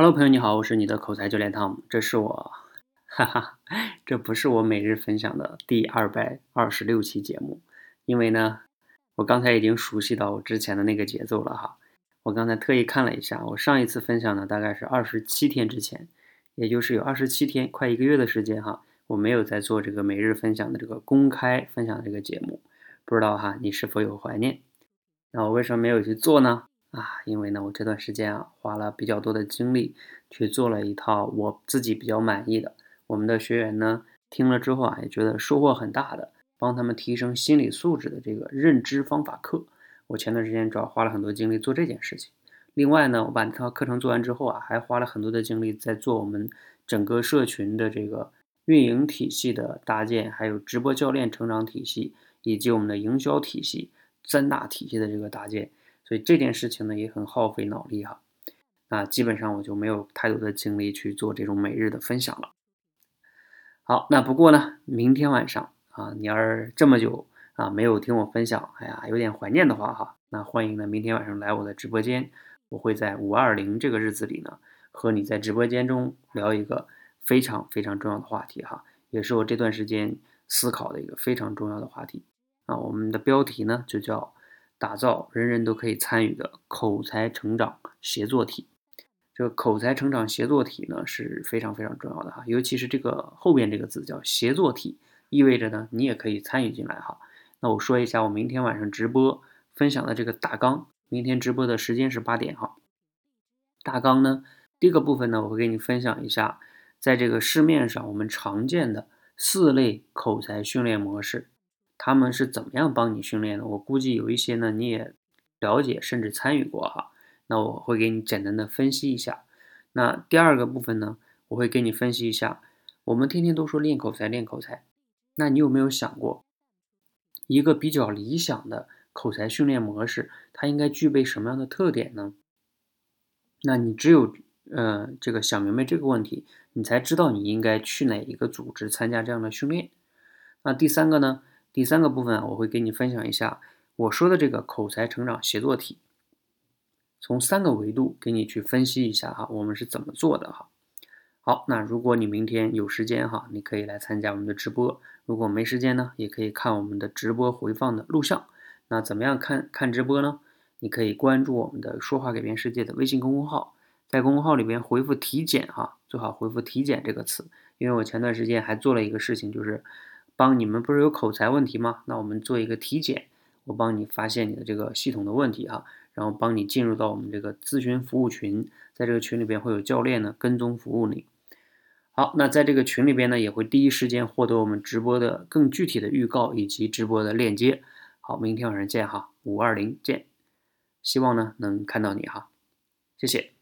Hello，朋友你好，我是你的口才教练汤姆，这是我，哈哈，这不是我每日分享的第二百二十六期节目，因为呢，我刚才已经熟悉到我之前的那个节奏了哈。我刚才特意看了一下，我上一次分享呢，大概是二十七天之前，也就是有二十七天，快一个月的时间哈，我没有在做这个每日分享的这个公开分享这个节目，不知道哈，你是否有怀念？那我为什么没有去做呢？啊，因为呢，我这段时间啊，花了比较多的精力去做了一套我自己比较满意的，我们的学员呢听了之后啊，也觉得收获很大的，帮他们提升心理素质的这个认知方法课。我前段时间主要花了很多精力做这件事情。另外呢，我把这套课程做完之后啊，还花了很多的精力在做我们整个社群的这个运营体系的搭建，还有直播教练成长体系，以及我们的营销体系三大体系的这个搭建。所以这件事情呢也很耗费脑力哈，那基本上我就没有太多的精力去做这种每日的分享了。好，那不过呢，明天晚上啊，你要是这么久啊没有听我分享，哎呀，有点怀念的话哈，那欢迎呢明天晚上来我的直播间，我会在五二零这个日子里呢，和你在直播间中聊一个非常非常重要的话题哈，也是我这段时间思考的一个非常重要的话题啊。我们的标题呢就叫。打造人人都可以参与的口才成长协作体。这个口才成长协作体呢是非常非常重要的哈，尤其是这个后边这个字叫协作体，意味着呢你也可以参与进来哈。那我说一下我明天晚上直播分享的这个大纲，明天直播的时间是八点哈。大纲呢，第一个部分呢，我会给你分享一下，在这个市面上我们常见的四类口才训练模式。他们是怎么样帮你训练的？我估计有一些呢，你也了解甚至参与过哈。那我会给你简单的分析一下。那第二个部分呢，我会给你分析一下。我们天天都说练口才，练口才，那你有没有想过，一个比较理想的口才训练模式，它应该具备什么样的特点呢？那你只有呃这个想明白这个问题，你才知道你应该去哪一个组织参加这样的训练。那第三个呢？第三个部分，我会给你分享一下我说的这个口才成长协作体，从三个维度给你去分析一下哈，我们是怎么做的哈。好，那如果你明天有时间哈，你可以来参加我们的直播；如果没时间呢，也可以看我们的直播回放的录像。那怎么样看看直播呢？你可以关注我们的“说话改变世界”的微信公众号，在公众号里边回复“体检”哈，最好回复“体检”这个词，因为我前段时间还做了一个事情，就是。帮你们不是有口才问题吗？那我们做一个体检，我帮你发现你的这个系统的问题哈，然后帮你进入到我们这个咨询服务群，在这个群里边会有教练呢跟踪服务你。好，那在这个群里边呢，也会第一时间获得我们直播的更具体的预告以及直播的链接。好，明天晚上见哈，五二零见，希望呢能看到你哈，谢谢。